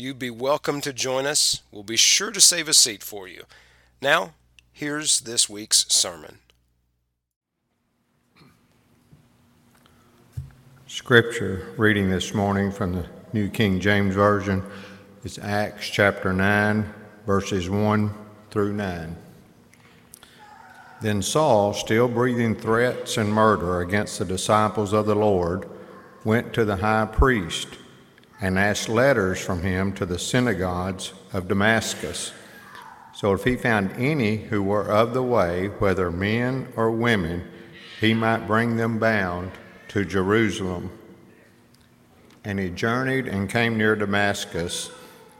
You'd be welcome to join us. We'll be sure to save a seat for you. Now, here's this week's sermon. Scripture reading this morning from the New King James Version is Acts chapter 9, verses 1 through 9. Then Saul, still breathing threats and murder against the disciples of the Lord, went to the high priest and asked letters from him to the synagogues of Damascus. So if he found any who were of the way, whether men or women, he might bring them bound to Jerusalem. And he journeyed and came near Damascus,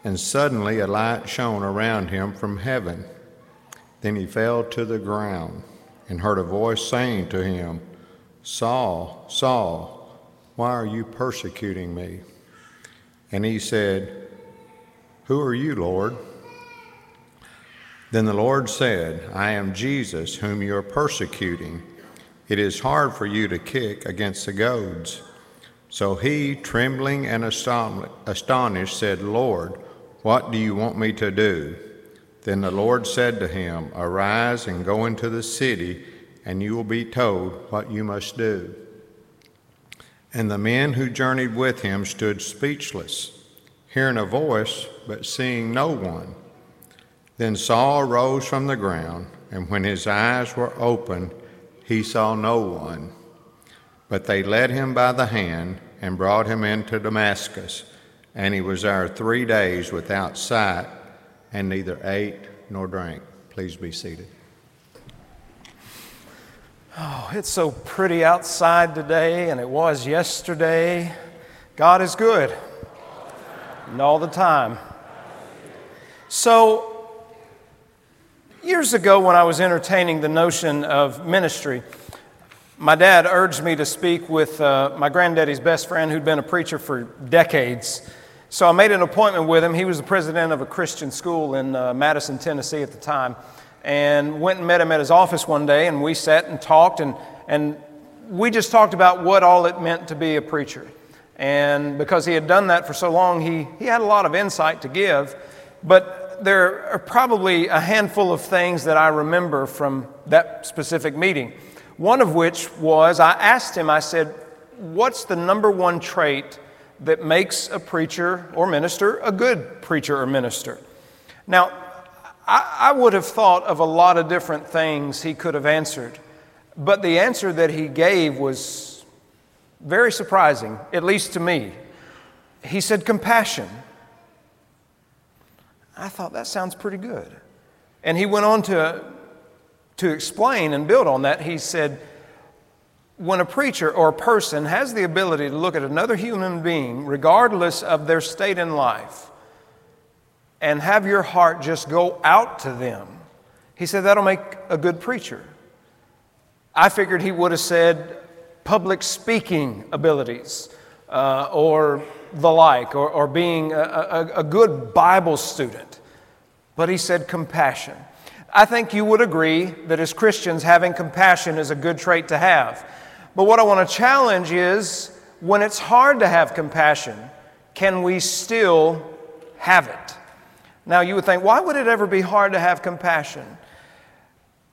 and suddenly a light shone around him from heaven. Then he fell to the ground and heard a voice saying to him, Saul, Saul, why are you persecuting me? And he said, Who are you, Lord? Then the Lord said, I am Jesus, whom you are persecuting. It is hard for you to kick against the goads. So he, trembling and astonished, said, Lord, what do you want me to do? Then the Lord said to him, Arise and go into the city, and you will be told what you must do. And the men who journeyed with him stood speechless, hearing a voice, but seeing no one. Then Saul rose from the ground, and when his eyes were opened, he saw no one. But they led him by the hand and brought him into Damascus, and he was there three days without sight, and neither ate nor drank. Please be seated. Oh, it's so pretty outside today, and it was yesterday. God is good, and all the time. So, years ago, when I was entertaining the notion of ministry, my dad urged me to speak with uh, my granddaddy's best friend who'd been a preacher for decades. So I made an appointment with him. He was the president of a Christian school in uh, Madison, Tennessee at the time and went and met him at his office one day, and we sat and talked, and, and we just talked about what all it meant to be a preacher. And because he had done that for so long, he, he had a lot of insight to give. But there are probably a handful of things that I remember from that specific meeting. One of which was I asked him, I said, What's the number one trait that makes a preacher or minister a good preacher or minister? Now, I, I would have thought of a lot of different things he could have answered, but the answer that he gave was very surprising, at least to me. He said, compassion. I thought that sounds pretty good. And he went on to, to explain and build on that. He said, when a preacher or a person has the ability to look at another human being, regardless of their state in life, and have your heart just go out to them. He said that'll make a good preacher. I figured he would have said public speaking abilities uh, or the like, or, or being a, a, a good Bible student. But he said compassion. I think you would agree that as Christians, having compassion is a good trait to have. But what I want to challenge is when it's hard to have compassion, can we still have it? Now, you would think, why would it ever be hard to have compassion?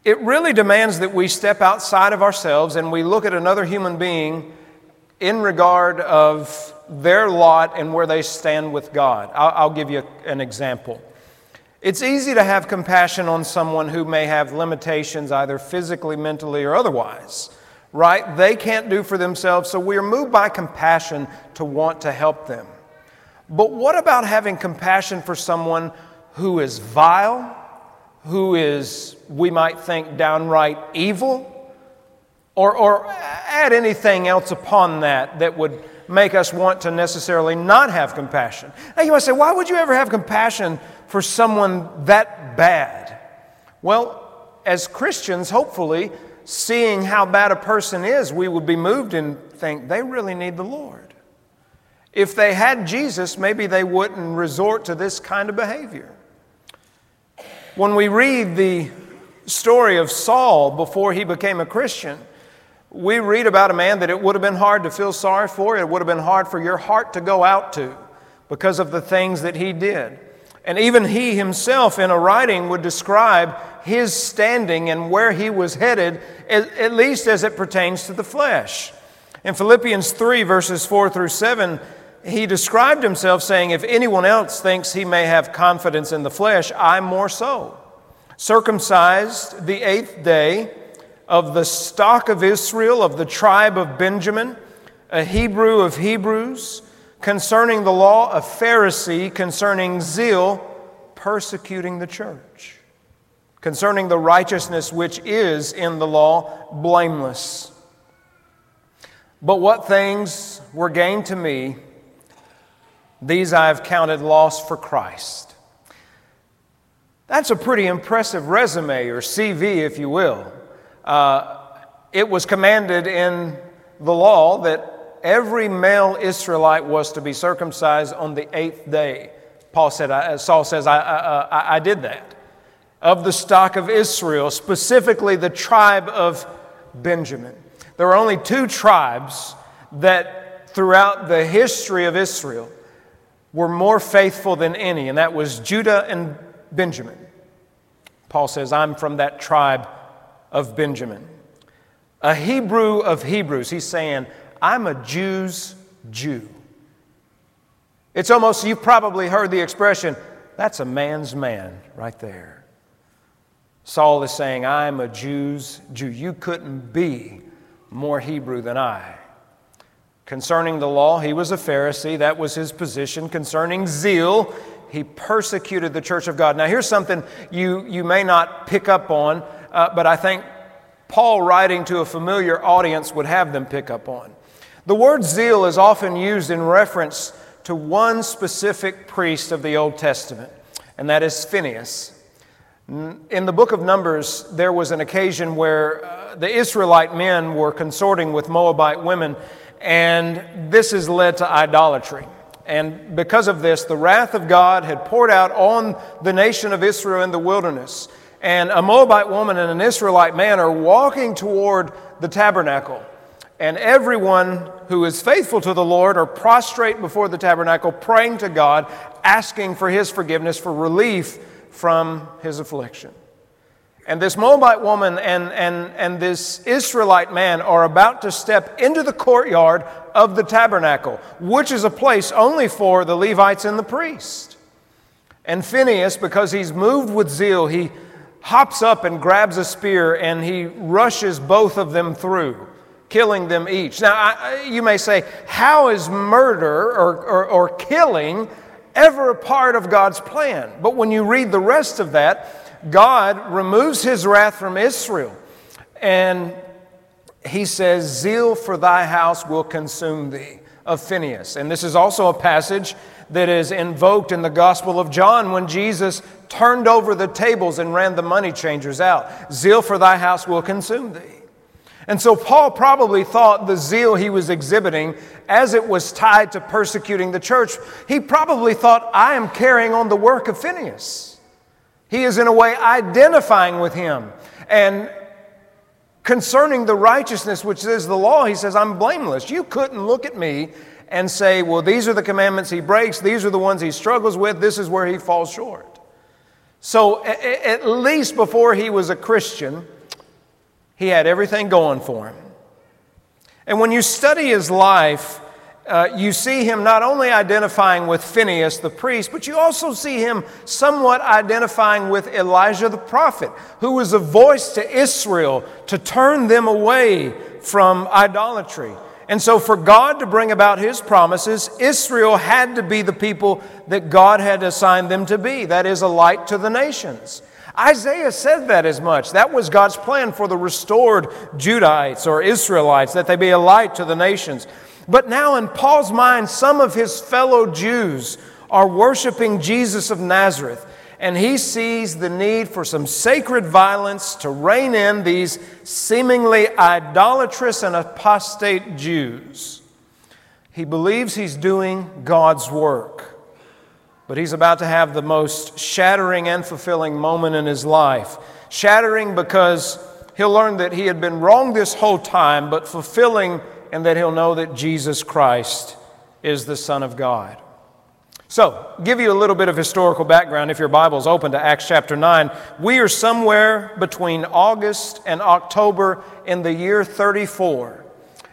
It really demands that we step outside of ourselves and we look at another human being in regard of their lot and where they stand with God. I'll, I'll give you an example. It's easy to have compassion on someone who may have limitations, either physically, mentally, or otherwise, right? They can't do for themselves, so we are moved by compassion to want to help them. But what about having compassion for someone who is vile, who is, we might think, downright evil? Or, or add anything else upon that that would make us want to necessarily not have compassion. Now you might say, why would you ever have compassion for someone that bad? Well, as Christians, hopefully, seeing how bad a person is, we would be moved and think they really need the Lord. If they had Jesus, maybe they wouldn't resort to this kind of behavior. When we read the story of Saul before he became a Christian, we read about a man that it would have been hard to feel sorry for. It would have been hard for your heart to go out to because of the things that he did. And even he himself, in a writing, would describe his standing and where he was headed, at least as it pertains to the flesh. In Philippians 3, verses 4 through 7, he described himself saying, If anyone else thinks he may have confidence in the flesh, I more so. Circumcised the eighth day of the stock of Israel, of the tribe of Benjamin, a Hebrew of Hebrews, concerning the law, a Pharisee, concerning zeal, persecuting the church, concerning the righteousness which is in the law, blameless. But what things were gained to me, these I have counted loss for Christ. That's a pretty impressive resume, or CV, if you will. Uh, it was commanded in the law that every male Israelite was to be circumcised on the eighth day. Paul said, I, uh, Saul says, I, uh, uh, I, I did that. Of the stock of Israel, specifically the tribe of Benjamin. There were only two tribes that throughout the history of Israel were more faithful than any, and that was Judah and Benjamin. Paul says, I'm from that tribe of Benjamin. A Hebrew of Hebrews. He's saying, I'm a Jew's Jew. It's almost, you've probably heard the expression, that's a man's man right there. Saul is saying, I'm a Jew's Jew. You couldn't be more Hebrew than I. Concerning the law, he was a Pharisee. That was his position. Concerning zeal, he persecuted the church of God. Now, here's something you, you may not pick up on uh, but I think Paul, writing to a familiar audience, would have them pick up on. The word zeal is often used in reference to one specific priest of the Old Testament, and that is Phineas. In the book of Numbers, there was an occasion where uh, the Israelite men were consorting with Moabite women, and this has led to idolatry. And because of this, the wrath of God had poured out on the nation of Israel in the wilderness and a Moabite woman and an Israelite man are walking toward the tabernacle. And everyone who is faithful to the Lord are prostrate before the tabernacle, praying to God, asking for his forgiveness, for relief from his affliction. And this Moabite woman and, and, and this Israelite man are about to step into the courtyard of the tabernacle, which is a place only for the Levites and the priest. And Phineas, because he's moved with zeal, he hops up and grabs a spear and he rushes both of them through, killing them each. Now, I, you may say, how is murder or, or, or killing ever a part of God's plan? But when you read the rest of that, God removes his wrath from Israel. And he says, Zeal for thy house will consume thee, of Phineas. And this is also a passage that is invoked in the Gospel of John when Jesus turned over the tables and ran the money changers out. Zeal for thy house will consume thee. And so Paul probably thought the zeal he was exhibiting as it was tied to persecuting the church, he probably thought, I am carrying on the work of Phineas. He is, in a way, identifying with him. And concerning the righteousness which is the law, he says, I'm blameless. You couldn't look at me and say, well, these are the commandments he breaks, these are the ones he struggles with, this is where he falls short. So, at least before he was a Christian, he had everything going for him. And when you study his life, uh, you see him not only identifying with Phineas the priest, but you also see him somewhat identifying with Elijah the prophet, who was a voice to Israel to turn them away from idolatry. And so, for God to bring about His promises, Israel had to be the people that God had assigned them to be. That is, a light to the nations. Isaiah said that as much. That was God's plan for the restored Judahites or Israelites, that they be a light to the nations. But now, in Paul's mind, some of his fellow Jews are worshiping Jesus of Nazareth, and he sees the need for some sacred violence to rein in these seemingly idolatrous and apostate Jews. He believes he's doing God's work, but he's about to have the most shattering and fulfilling moment in his life. Shattering because he'll learn that he had been wrong this whole time, but fulfilling and that he'll know that Jesus Christ is the Son of God. So, give you a little bit of historical background if your Bible's open to Acts chapter 9. We are somewhere between August and October in the year 34.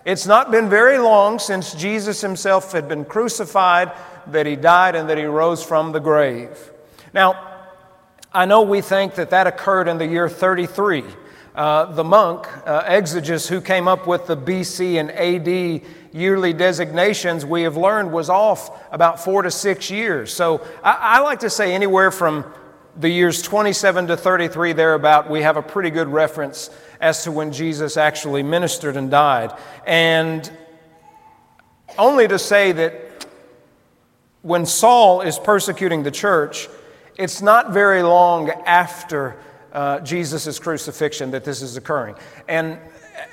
It's not been very long since Jesus himself had been crucified, that he died, and that he rose from the grave. Now, I know we think that that occurred in the year 33. Uh, the monk, uh, who came up with the BC and AD yearly designations, we have learned was off about four to six years. So I, I like to say anywhere from the years 27 to 33, thereabout, we have a pretty good reference as to when Jesus actually ministered and died. And only to say that when Saul is persecuting the church, it's not very long after uh, Jesus' crucifixion that this is occurring. And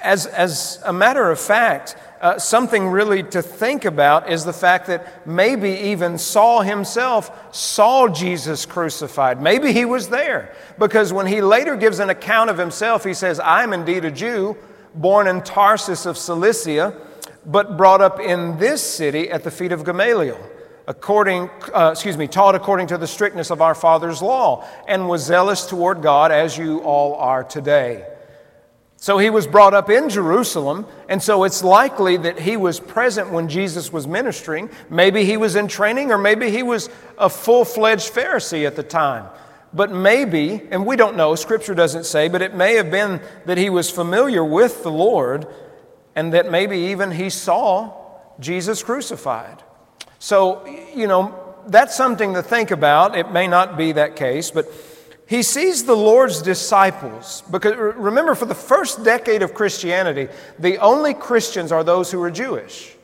as, as a matter of fact, uh, something really to think about is the fact that maybe even Saul himself saw Jesus crucified. Maybe he was there. Because when he later gives an account of himself, he says, I'm indeed a Jew, born in Tarsus of Cilicia, but brought up in this city at the feet of Gamaliel according, uh, excuse me, taught according to the strictness of our father's law, and was zealous toward God as you all are today. So he was brought up in Jerusalem, and so it's likely that he was present when Jesus was ministering. Maybe he was in training, or maybe he was a full fledged Pharisee at the time. But maybe, and we don't know, Scripture doesn't say, but it may have been that he was familiar with the Lord, and that maybe even he saw Jesus crucified. So, you know, that's something to think about. It may not be that case, but he sees the Lord's disciples. Because remember, for the first decade of Christianity, the only Christians are those who are Jewish.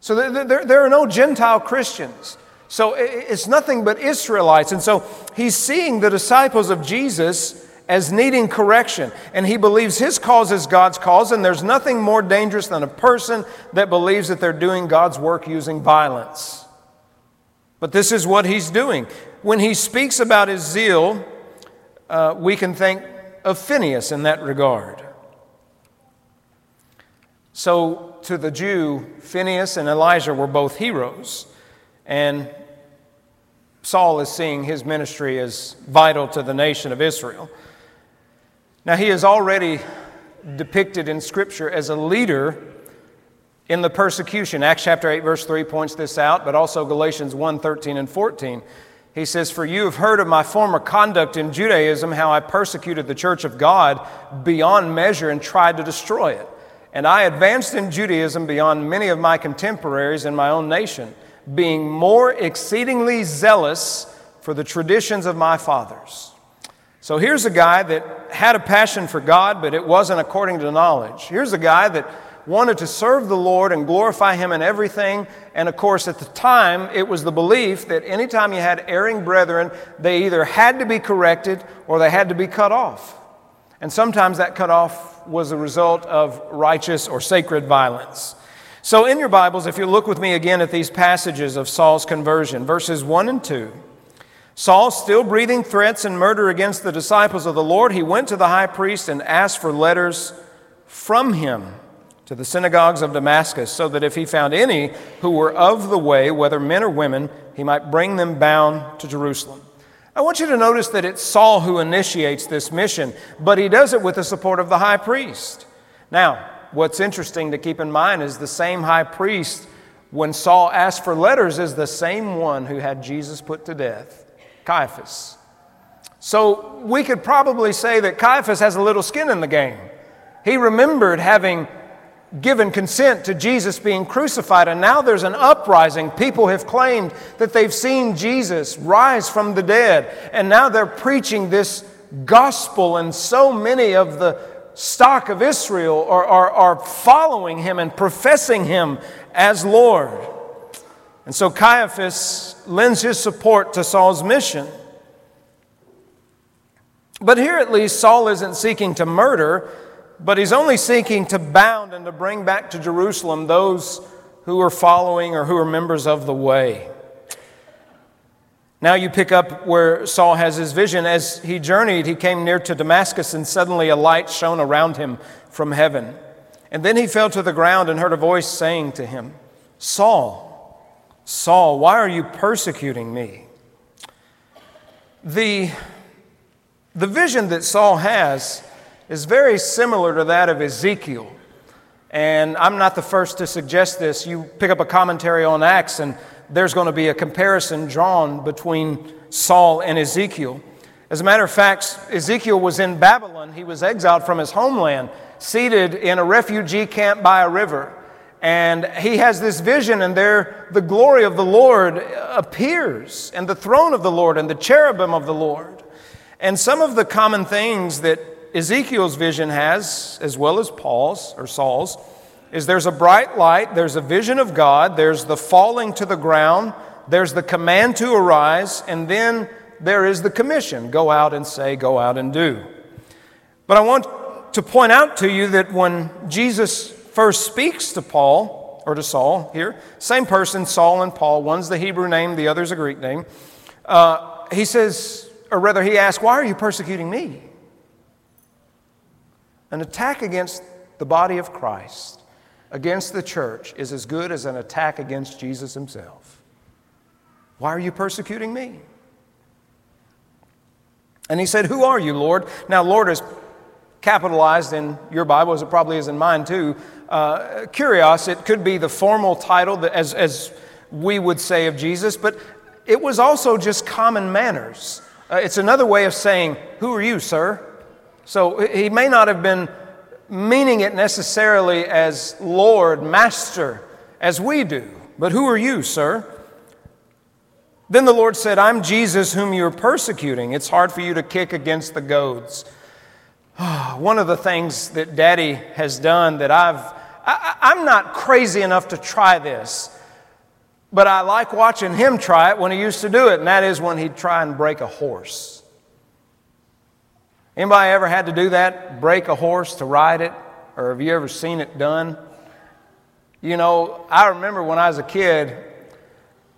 So there, are no Gentile Christians. So it's nothing but Israelites. And so he's seeing the disciples of Jesus as needing correction. And he believes his cause is God's cause, and there's nothing more dangerous than a person that believes that they're doing God's work using violence. But this is what he's doing. When he speaks about his zeal, uh, we can think of Phineas in that regard. So, to the Jew, Phineas and Elijah were both heroes, and Saul is seeing his ministry as vital to the nation of Israel. Now, he is already depicted in Scripture as a leader in the persecution. Acts chapter 8, verse 3 points this out, but also Galatians 1 13 and 14. He says, For you have heard of my former conduct in Judaism, how I persecuted the church of God beyond measure and tried to destroy it. And I advanced in Judaism beyond many of my contemporaries in my own nation, being more exceedingly zealous for the traditions of my fathers. So here's a guy that had a passion for God, but it wasn't according to knowledge. Here's a guy that wanted to serve the Lord and glorify Him in everything. And of course, at the time, it was the belief that anytime you had erring brethren, they either had to be corrected or they had to be cut off. And sometimes that cut off was a result of righteous or sacred violence. So, in your Bibles, if you look with me again at these passages of Saul's conversion, verses 1 and 2. Saul, still breathing threats and murder against the disciples of the Lord, he went to the high priest and asked for letters from him to the synagogues of Damascus, so that if he found any who were of the way, whether men or women, he might bring them bound to Jerusalem. I want you to notice that it's Saul who initiates this mission, but he does it with the support of the high priest. Now, what's interesting to keep in mind is the same high priest, when Saul asked for letters, is the same one who had Jesus put to death. Caiaphas. So we could probably say that Caiaphas has a little skin in the game. He remembered having given consent to Jesus being crucified, and now there's an uprising. People have claimed that they've seen Jesus rise from the dead, and now they're preaching this gospel, and so many of the stock of Israel are, are, are following him and professing him as Lord. And so Caiaphas lends his support to Saul's mission. But here at least, Saul isn't seeking to murder, but he's only seeking to bound and to bring back to Jerusalem those who are following or who are members of the way. Now you pick up where Saul has his vision. As he journeyed, he came near to Damascus, and suddenly a light shone around him from heaven. And then he fell to the ground and heard a voice saying to him, Saul, Saul, why are you persecuting me? The, the vision that Saul has is very similar to that of Ezekiel. And I'm not the first to suggest this. You pick up a commentary on Acts, and there's going to be a comparison drawn between Saul and Ezekiel. As a matter of fact, Ezekiel was in Babylon. He was exiled from his homeland, seated in a refugee camp by a river. And he has this vision, and there the glory of the Lord appears, and the throne of the Lord, and the cherubim of the Lord. And some of the common things that Ezekiel's vision has, as well as Paul's or Saul's, is there's a bright light, there's a vision of God, there's the falling to the ground, there's the command to arise, and then there is the commission go out and say, go out and do. But I want to point out to you that when Jesus first speaks to Paul, or to Saul here, same person, Saul and Paul, one's the Hebrew name, the other's a Greek name, uh, he says, or rather, he asks, Why are you persecuting me? An attack against the body of Christ, against the church, is as good as an attack against Jesus himself. Why are you persecuting me? And he said, Who are you, Lord? Now, Lord is capitalized in your Bible, as it probably is in mine too. Uh, Kyrios, it could be the formal title, that, as, as we would say of Jesus, but it was also just common manners. Uh, it's another way of saying, Who are you, sir? So he may not have been meaning it necessarily as Lord, Master, as we do, but who are you, sir? Then the Lord said, I'm Jesus whom you're persecuting. It's hard for you to kick against the goads. One of the things that Daddy has done that I've, I, I'm not crazy enough to try this, but I like watching him try it when he used to do it, and that is when he'd try and break a horse. Anybody ever had to do that? Break a horse to ride it? Or have you ever seen it done? You know, I remember when I was a kid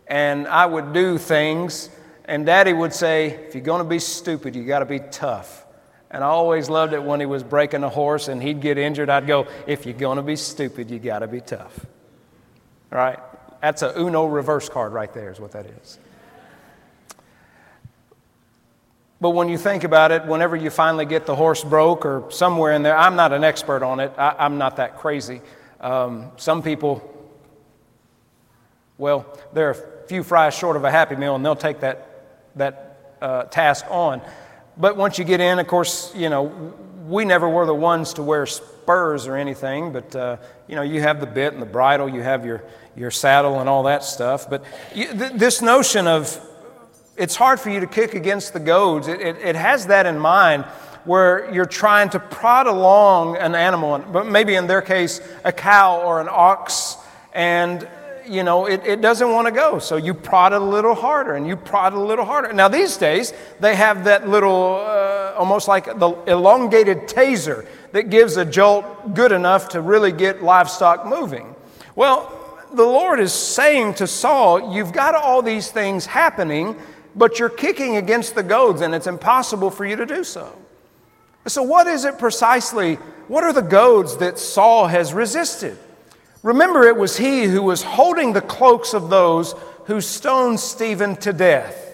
and I would do things, and Daddy would say, If you're going to be stupid, you got to be tough. And I always loved it when he was breaking a horse and he'd get injured. I'd go, If you're going to be stupid, you got to be tough. All right? That's a Uno reverse card right there, is what that is. But when you think about it, whenever you finally get the horse broke or somewhere in there, I'm not an expert on it. I, am not that crazy. Um, some people, well, they're a few fries short of a Happy Meal, and they'll take that, that uh, task on. But once you get in, of course, you know, we never were the ones to wear spurs or anything, but, uh, you know, you have the bit and the bridle, you have your, your saddle and all that stuff. But you, th- this notion of it's hard for you to kick against the goads. It, it, it, has that in mind where you're trying to prod along an animal, but maybe in their case, a cow or an ox, and you know, it, it doesn't want to go. So you prod it a little harder and you prod it a little harder. Now, these days, they have that little, uh, almost like the elongated taser that gives a jolt good enough to really get livestock moving. Well, the Lord is saying to Saul, You've got all these things happening but you're kicking against the goads and it's impossible for you to do so. So, what is it precisely? What are the goads that Saul has resisted? Remember, it was he who was holding the cloaks of those who stoned Stephen to death.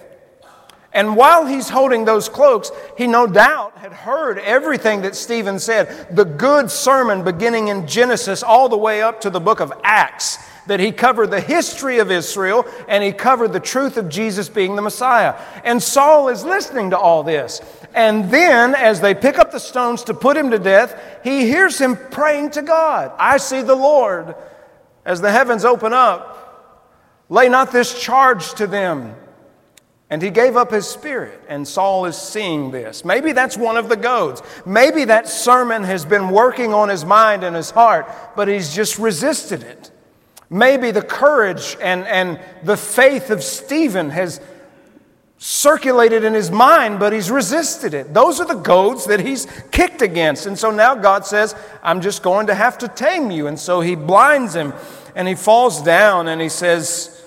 And while he's holding those cloaks, he no doubt had heard everything that Stephen said, the good sermon beginning in Genesis all the way up to the book of Acts that he covered the history of Israel and he covered the truth of Jesus being the Messiah. And Saul is listening to all this. And then, as they pick up the stones to put him to death, he hears him praying to God I see the Lord as the heavens open up. Lay not this charge to them. And he gave up his spirit, and Saul is seeing this. Maybe that's one of the goads. Maybe that sermon has been working on his mind and his heart, but he's just resisted it. Maybe the courage and, and the faith of Stephen has circulated in his mind, but he's resisted it. Those are the goads that he's kicked against. And so now God says, I'm just going to have to tame you. And so he blinds him and he falls down and he says,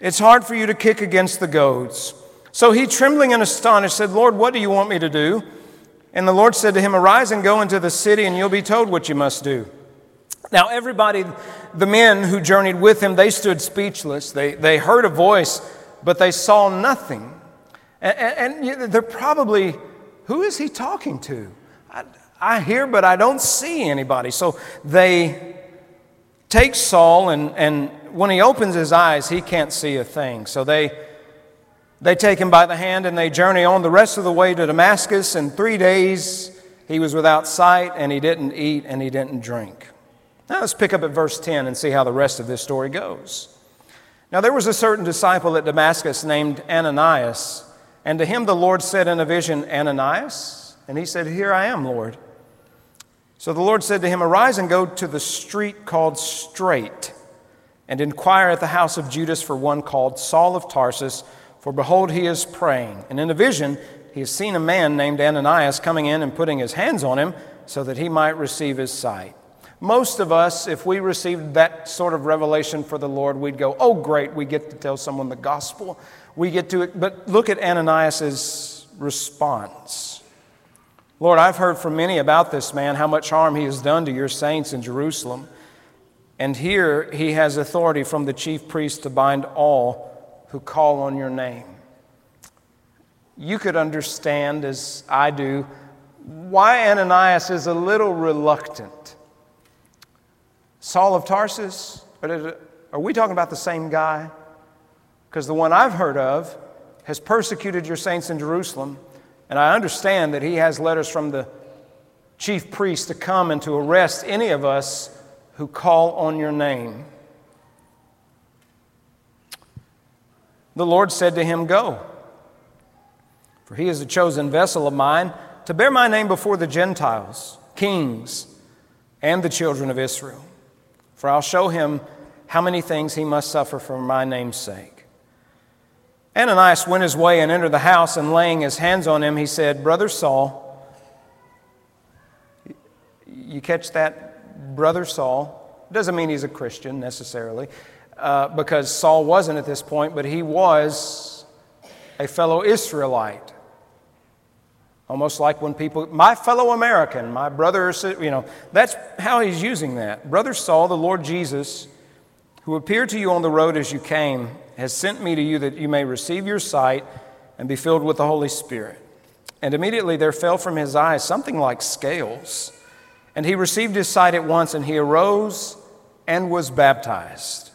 it's hard for you to kick against the goads. So he, trembling and astonished, said, Lord, what do you want me to do? And the Lord said to him, Arise and go into the city, and you'll be told what you must do. Now, everybody, the men who journeyed with him, they stood speechless. They, they heard a voice, but they saw nothing. And, and, they're probably, who is he talking to? I, I hear, but I don't see anybody. So they take Saul and, and when he opens his eyes, he can't see a thing. So they, they take him by the hand and they journey on the rest of the way to Damascus. In three days, he was without sight and he didn't eat and he didn't drink. Now let's pick up at verse 10 and see how the rest of this story goes. Now there was a certain disciple at Damascus named Ananias, and to him the Lord said in a vision, Ananias? And he said, Here I am, Lord. So the Lord said to him, Arise and go to the street called Straight and inquire at the house of Judas for one called Saul of Tarsus, for behold, he is praying. And in a vision, he has seen a man named Ananias coming in and putting his hands on him so that he might receive his sight. Most of us, if we received that sort of revelation for the Lord, we'd go, Oh, great, we get to tell someone the gospel. We get to it. But look at Ananias' response. Lord, I've heard from many about this man, how much harm he has done to your saints in Jerusalem. And here he has authority from the chief priest to bind all who call on your name. You could understand, as I do, why Ananias is a little reluctant. Saul of Tarsus, are we talking about the same guy? Because the one I've heard of has persecuted your saints in Jerusalem, and I understand that he has letters from the chief priest to come and to arrest any of us who call on your name. The Lord said to him, Go, for he is a chosen vessel of mine to bear my name before the Gentiles, kings, and the children of Israel. For I'll show him how many things he must suffer for my name's sake. Ananias went his way and entered the house, and laying his hands on him, he said, Brother Saul, you catch that? brother Saul. Doesn't mean he's a Christian necessarily, uh, because Saul wasn't at this point, but he was a fellow Israelite. Almost like when people, my fellow American, my brother, you know, that's how he's using that. Brother Saul, the Lord Jesus, who appeared to you on the road as you came, has sent me to you that you may receive your sight and be filled with the Holy Spirit. And immediately there fell from his eyes something like scales and he received his sight at once, and he arose and was baptized.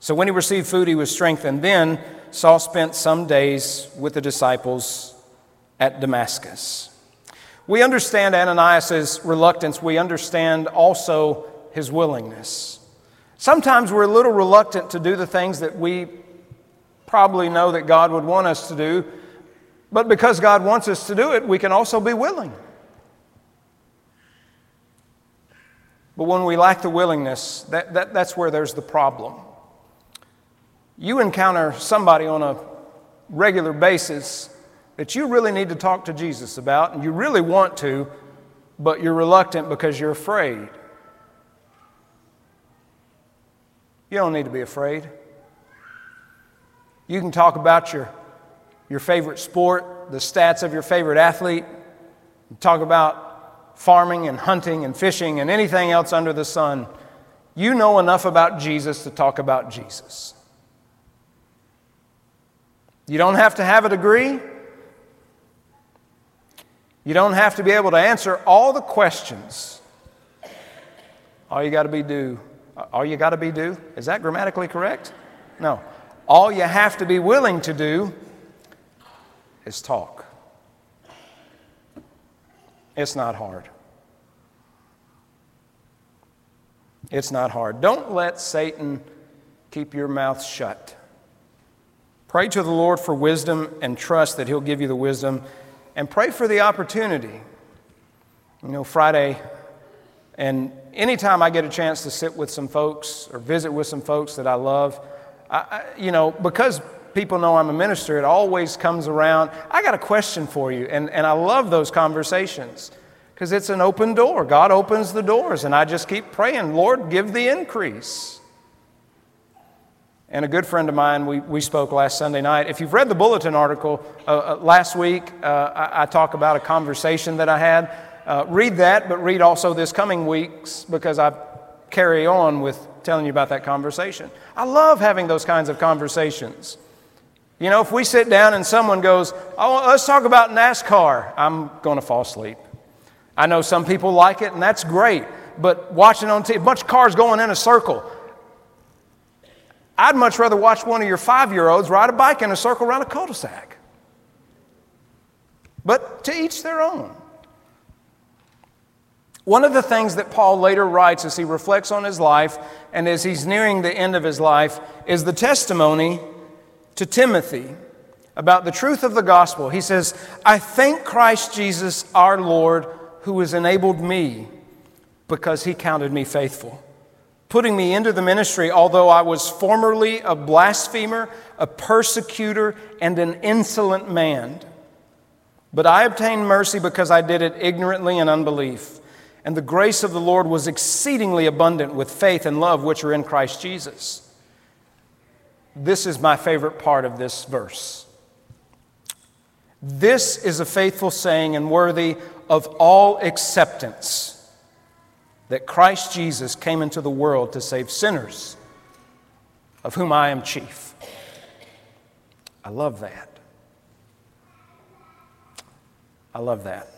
So when he received food, he was strengthened. Then Saul spent some days with the disciples at Damascus. We understand Ananias' reluctance. We understand also his willingness. Sometimes we're a little reluctant to do the things that we probably know that God would want us to do, but because God wants us to do it, we can also be willing. But when we lack the willingness, that, that, that's where there's the problem. You encounter somebody on a regular basis that you really need to talk to Jesus about, and you really want to, but you're reluctant because you're afraid. You don't need to be afraid. You can talk about your, your favorite sport, the stats of your favorite athlete, talk about farming and hunting and fishing and anything else under the sun, you know enough about Jesus to talk about Jesus. You don't have to have a degree. You don't have to be able to answer all the questions. All you got to be do, all you got to be do, is that grammatically correct? No. All you have to be willing to do is talk. It's not hard. It's not hard. Don't let Satan keep your mouth shut. Pray to the Lord for wisdom and trust that He'll give you the wisdom. And pray for the opportunity. You know, Friday, and anytime I get a chance to sit with some folks or visit with some folks that I love, I, you know, because people know I'm a minister, it always comes around. I got a question for you. And, and I love those conversations because it's an open door. God opens the doors, and I just keep praying, Lord, give the increase. And a good friend of mine, we, we spoke last Sunday night. If you've read the bulletin article uh, uh, last week, uh, I, I, talk about a conversation that I had. Uh, read that, but read also this coming weeks because I carry on with telling you about that conversation. I love having those kinds of conversations. You know, if we sit down and someone goes, Oh, let's talk about NASCAR, I'm going to fall asleep. I know some people like it, and that's great, but watching on TV, a bunch of cars going in a circle. I'd much rather watch one of your five year olds ride a bike in a circle around a cul de sac. But to each their own. One of the things that Paul later writes as he reflects on his life and as he's nearing the end of his life is the testimony to Timothy about the truth of the gospel. He says, I thank Christ Jesus our Lord who has enabled me because he counted me faithful, putting me into the ministry, although I was formerly a blasphemer, a persecutor, and an insolent man. But I obtained mercy because I did it ignorantly in unbelief. And the grace of the Lord was exceedingly abundant with faith and love which are in Christ Jesus. This is my favorite part of this verse. This is a faithful saying and worthy of all acceptance that Christ Jesus came into the world to save sinners, of whom I am chief. I love that. I love that.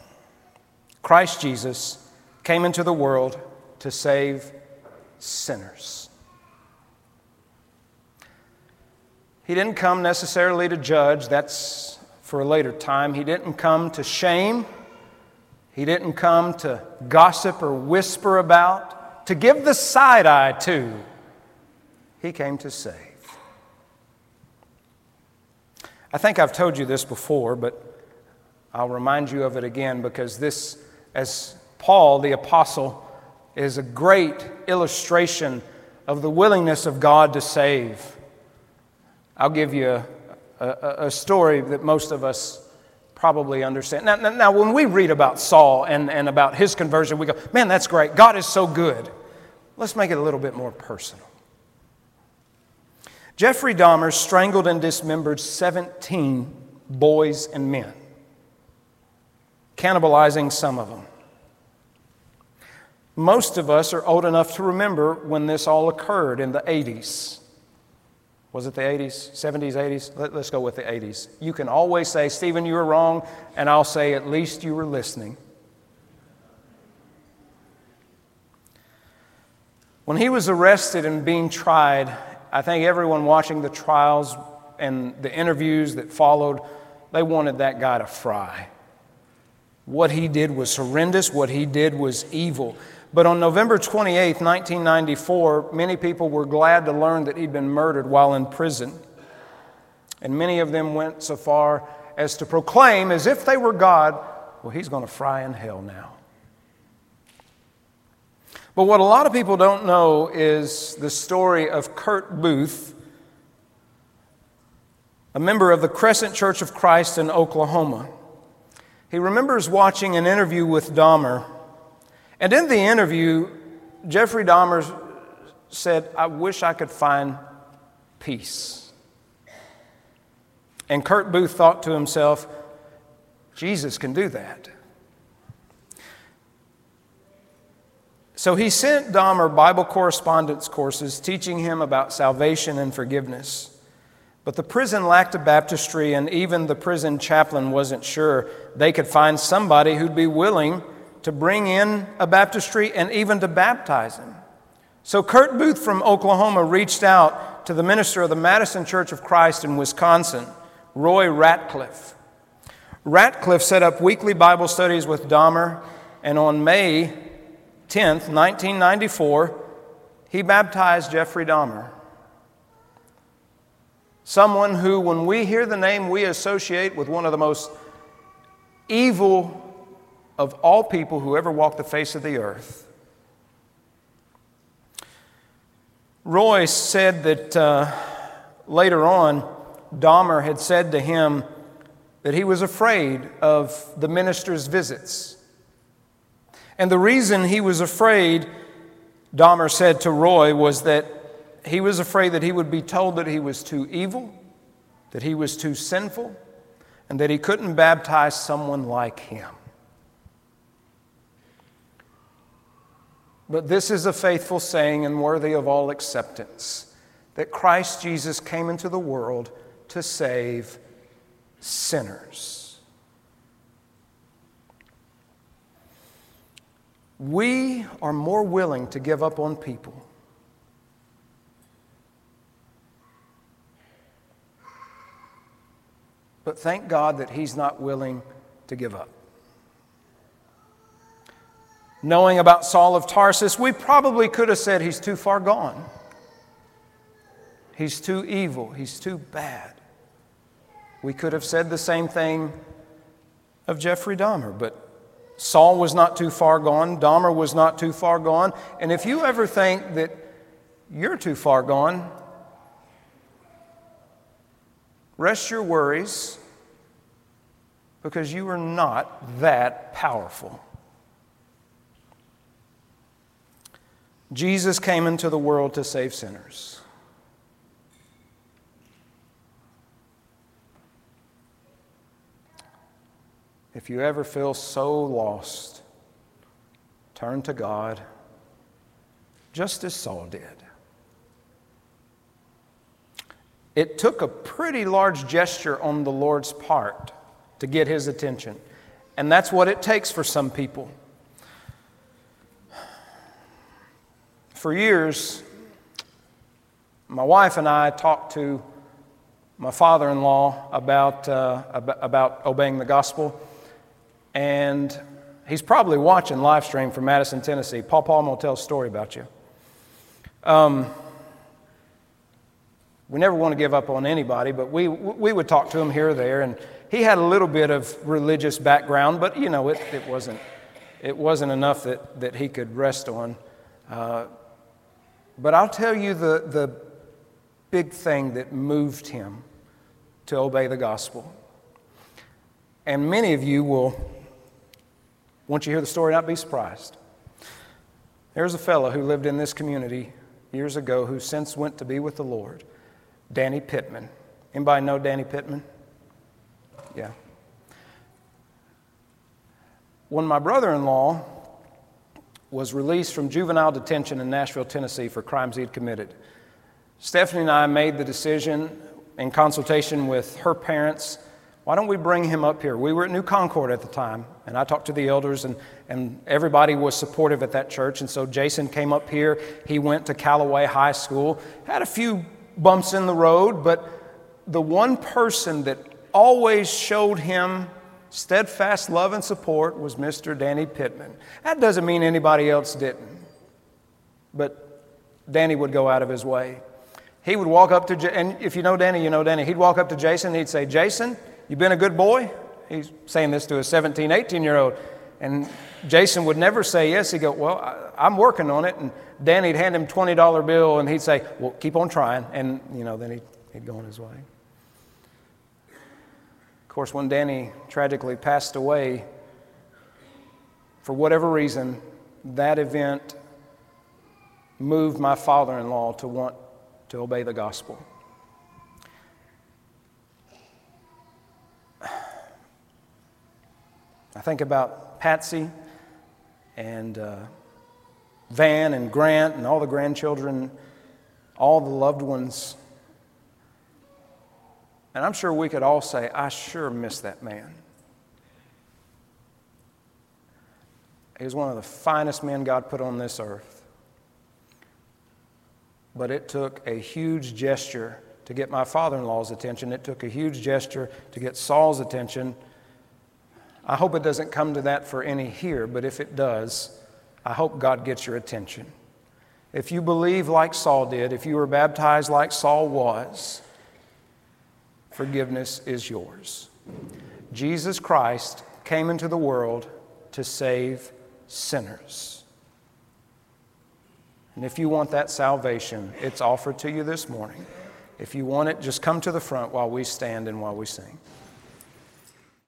Christ Jesus came into the world to save sinners. He didn't come necessarily to judge, that's for a later time. He didn't come to shame. He didn't come to gossip or whisper about, to give the side eye to. He came to save. I think I've told you this before, but I'll remind you of it again because this, as Paul the Apostle, is a great illustration of the willingness of God to save. I'll give you a, a, a story that most of us probably understand. Now, now, when we read about Saul and, and about his conversion, we go, man, that's great. God is so good. Let's make it a little bit more personal. Jeffrey Dahmer strangled and dismembered 17 boys and men, cannibalizing some of them. Most of us are old enough to remember when this all occurred in the 80s. Was it the 80s, 70s, 80s? Let, us go with the 80s. You can always say, Stephen, you were wrong, and I'll say, at least you were listening. When he was arrested and being tried, I think everyone watching the trials and the interviews that followed, they wanted that guy to fry. What he did was horrendous, what he did was evil. But on November 28, 1994, many people were glad to learn that he'd been murdered while in prison. And many of them went so far as to proclaim, as if they were God, well, he's going to fry in hell now. But what a lot of people don't know is the story of Kurt Booth, a member of the Crescent Church of Christ in Oklahoma. He remembers watching an interview with Dahmer and in the interview, Jeffrey Dahmer said, I wish I could find peace. And Kurt Booth thought to himself, Jesus can do that. So he sent Dahmer Bible correspondence courses teaching him about salvation and forgiveness. But the prison lacked a baptistry, and even the prison chaplain wasn't sure they could find somebody who'd be willing to bring in a baptistry and even to baptize him. So Kurt Booth from Oklahoma reached out to the minister of the Madison Church of Christ in Wisconsin, Roy Ratcliff. Ratcliff set up weekly Bible studies with Dahmer, and on May 10th, 1994, he baptized Jeffrey Dahmer. Someone who, when we hear the name, we associate with one of the most evil of all people who ever walked the face of the earth. Roy said that uh, later on, Dahmer had said to him that he was afraid of the minister's visits. And the reason he was afraid, Dahmer said to Roy, was that he was afraid that he would be told that he was too evil, that he was too sinful, and that he couldn't baptize someone like him. But this is a faithful saying and worthy of all acceptance that Christ Jesus came into the world to save sinners. We are more willing to give up on people But thank God that he's not willing to give up. Knowing about Saul of Tarsus, we probably could have said he's too far gone. He's too evil. He's too bad. We could have said the same thing of Jeffrey Dahmer, but Saul was not too far gone. Dahmer was not too far gone. And if you ever think that you're too far gone, Rest your worries because you are not that powerful. Jesus came into the world to save sinners. If you ever feel so lost, turn to God, just as Saul did. It took a pretty large gesture on the Lord's part to get his attention. And that's what it takes for some people. For years, my wife and I talked to my father in law about, uh, about obeying the gospel. And he's probably watching live stream from Madison, Tennessee. Paul Paul will tell a story about you. Um, we never want to give up on anybody, but we, we would talk to him here or there. And he had a little bit of religious background, but you know, it, it, wasn't, it wasn't enough that, that he could rest on. Uh, but I'll tell you the, the big thing that moved him to obey the gospel. And many of you will, once you hear the story, not be surprised. There's a fellow who lived in this community years ago who since went to be with the Lord. Danny Pittman. Anybody know Danny Pittman? Yeah. When my brother in law was released from juvenile detention in Nashville, Tennessee for crimes he had committed, Stephanie and I made the decision in consultation with her parents why don't we bring him up here? We were at New Concord at the time, and I talked to the elders, and, and everybody was supportive at that church. And so Jason came up here. He went to Calloway High School, had a few bumps in the road, but the one person that always showed him steadfast love and support was Mr. Danny Pittman. That doesn't mean anybody else didn't, but Danny would go out of his way. He would walk up to, and if you know Danny, you know Danny. He'd walk up to Jason he'd say, Jason, you been a good boy? He's saying this to a 17, 18 year old. And Jason would never say yes. He'd go, Well, I'm working on it. And Danny'd hand him $20 bill and he'd say, Well, keep on trying. And, you know, then he'd, he'd go on his way. Of course, when Danny tragically passed away, for whatever reason, that event moved my father in law to want to obey the gospel. I think about Patsy and uh, Van and Grant and all the grandchildren, all the loved ones. And I'm sure we could all say, I sure miss that man. He was one of the finest men God put on this earth. But it took a huge gesture to get my father in law's attention. It took a huge gesture to get Saul's attention. I hope it doesn't come to that for any here, but if it does, I hope God gets your attention. If you believe like Saul did, if you were baptized like Saul was, forgiveness is yours. Jesus Christ came into the world to save sinners. And if you want that salvation, it's offered to you this morning. If you want it, just come to the front while we stand and while we sing.